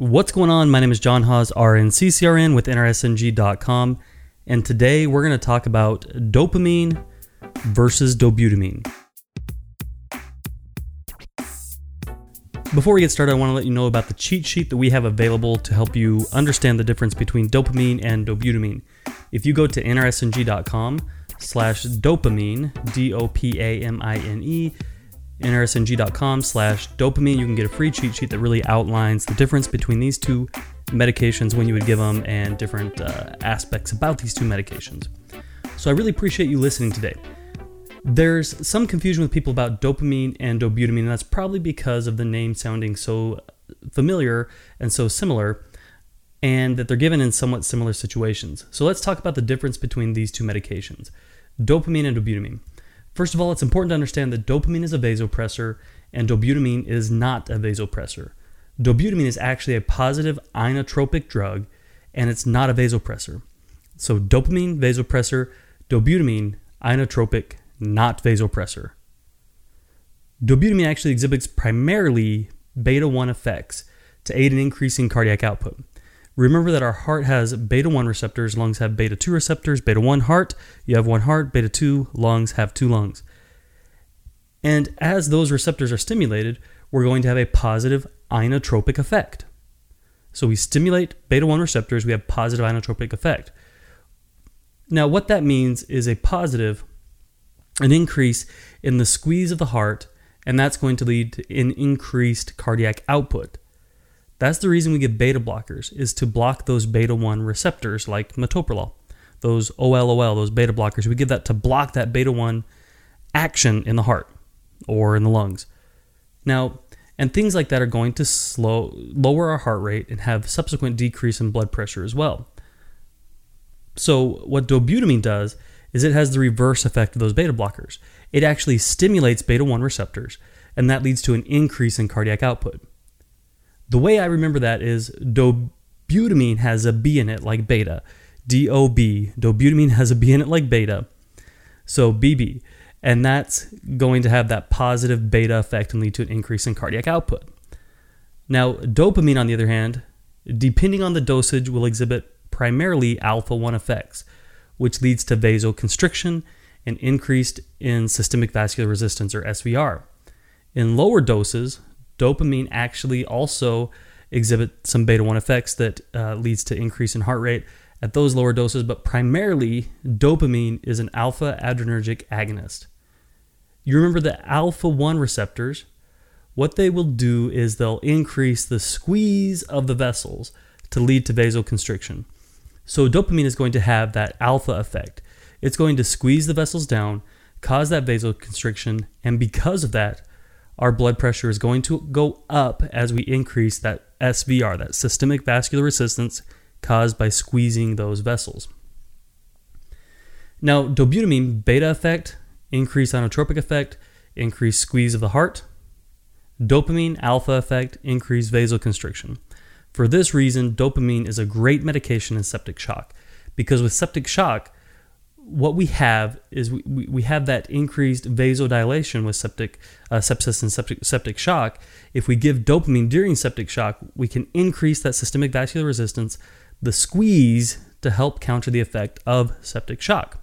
What's going on? My name is Jon Haws, RN CCRN with NRSNG.com, and today we're going to talk about dopamine versus dobutamine. Before we get started, I want to let you know about the cheat sheet that we have available to help you understand the difference between dopamine and dobutamine. If you go to nrsng.com slash dopamine, D-O-P-A-M-I-N-E, nrsng.com slash dopamine, you can get a free cheat sheet that really outlines the difference between these two medications when you would give them and different uh, aspects about these two medications. So I really appreciate you listening today. There's some confusion with people about dopamine and dobutamine, and that's probably because of the name sounding so familiar and so similar, and that they're given in somewhat similar situations. So let's talk about the difference between these two medications dopamine and dobutamine. First of all, it's important to understand that dopamine is a vasopressor and dobutamine is not a vasopressor. Dobutamine is actually a positive inotropic drug and it's not a vasopressor. So, dopamine, vasopressor, dobutamine, inotropic, not vasopressor. Dobutamine actually exhibits primarily beta 1 effects to aid in increasing cardiac output. Remember that our heart has beta 1 receptors, lungs have beta 2 receptors. Beta 1 heart, you have one heart. Beta 2 lungs have two lungs. And as those receptors are stimulated, we're going to have a positive inotropic effect. So we stimulate beta 1 receptors, we have positive inotropic effect. Now, what that means is a positive an increase in the squeeze of the heart, and that's going to lead to an increased cardiac output. That's the reason we give beta blockers, is to block those beta 1 receptors like metoprolol, those OLOL, those beta blockers. We give that to block that beta 1 action in the heart or in the lungs. Now, and things like that are going to slow lower our heart rate and have subsequent decrease in blood pressure as well. So what dobutamine does is it has the reverse effect of those beta blockers. It actually stimulates beta 1 receptors, and that leads to an increase in cardiac output. The way I remember that is dobutamine has a B in it like beta. D O B. Dobutamine has a B in it like beta. So BB. And that's going to have that positive beta effect and lead to an increase in cardiac output. Now, dopamine, on the other hand, depending on the dosage, will exhibit primarily alpha 1 effects which leads to vasoconstriction and increased in systemic vascular resistance or SVR. In lower doses, dopamine actually also exhibit some beta 1 effects that uh, leads to increase in heart rate at those lower doses, but primarily dopamine is an alpha adrenergic agonist. You remember the alpha 1 receptors, what they will do is they'll increase the squeeze of the vessels to lead to vasoconstriction. So dopamine is going to have that alpha effect. It's going to squeeze the vessels down, cause that vasoconstriction, and because of that, our blood pressure is going to go up as we increase that SVR, that systemic vascular resistance caused by squeezing those vessels. Now, dobutamine beta effect, increased inotropic effect, increased squeeze of the heart. Dopamine alpha effect, increased vasoconstriction. For this reason, dopamine is a great medication in septic shock because with septic shock, what we have is we, we have that increased vasodilation with septic uh, sepsis and septic, septic shock. If we give dopamine during septic shock, we can increase that systemic vascular resistance, the squeeze to help counter the effect of septic shock.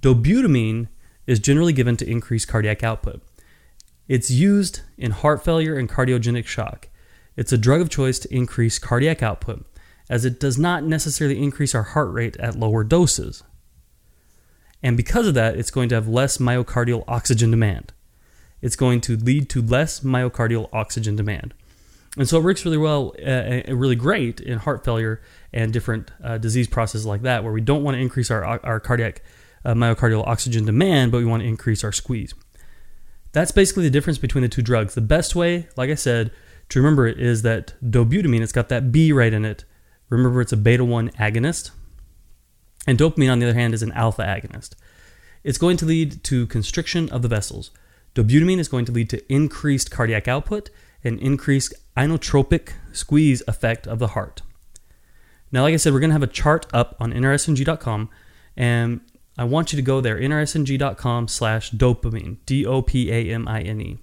Dobutamine is generally given to increase cardiac output. It's used in heart failure and cardiogenic shock. It's a drug of choice to increase cardiac output, as it does not necessarily increase our heart rate at lower doses. And because of that, it's going to have less myocardial oxygen demand. It's going to lead to less myocardial oxygen demand. And so it works really well, uh, uh really great in heart failure and different uh, disease processes like that, where we don't want to increase our, our cardiac uh, myocardial oxygen demand, but we want to increase our squeeze. That's basically the difference between the two drugs. The best way, like I said, to remember it is that dobutamine, it's got that B right in it. Remember, it's a beta 1 agonist. And dopamine, on the other hand, is an alpha agonist. It's going to lead to constriction of the vessels. Dobutamine is going to lead to increased cardiac output and increased inotropic squeeze effect of the heart. Now, like I said, we're going to have a chart up on nrsng.com, and I want you to go there, nrsng.com slash dopamine, D O P A M I N E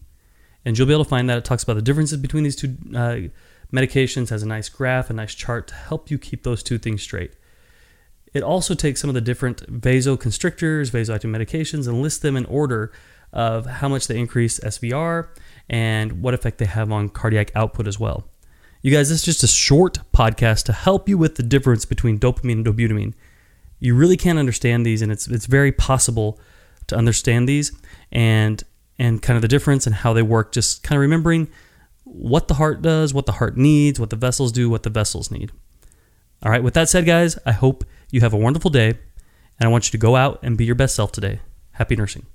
and you'll be able to find that it talks about the differences between these two uh, medications has a nice graph, a nice chart to help you keep those two things straight. It also takes some of the different vasoconstrictors, vasoactive medications, and lists them in order of how much they increase SVR and what effect they have on cardiac output as well. You guys, this is just a short podcast to help you with the difference between dopamine and dobutamine. You really can't understand these, and it's it's very possible to understand these and and kind of the difference and how they work. Just kind of remembering what the heart does, what the heart needs, what the vessels do, what the vessels need. All right, with that said, guys, I hope you have a wonderful day, and I want you to go out and be your best self today. Happy nursing.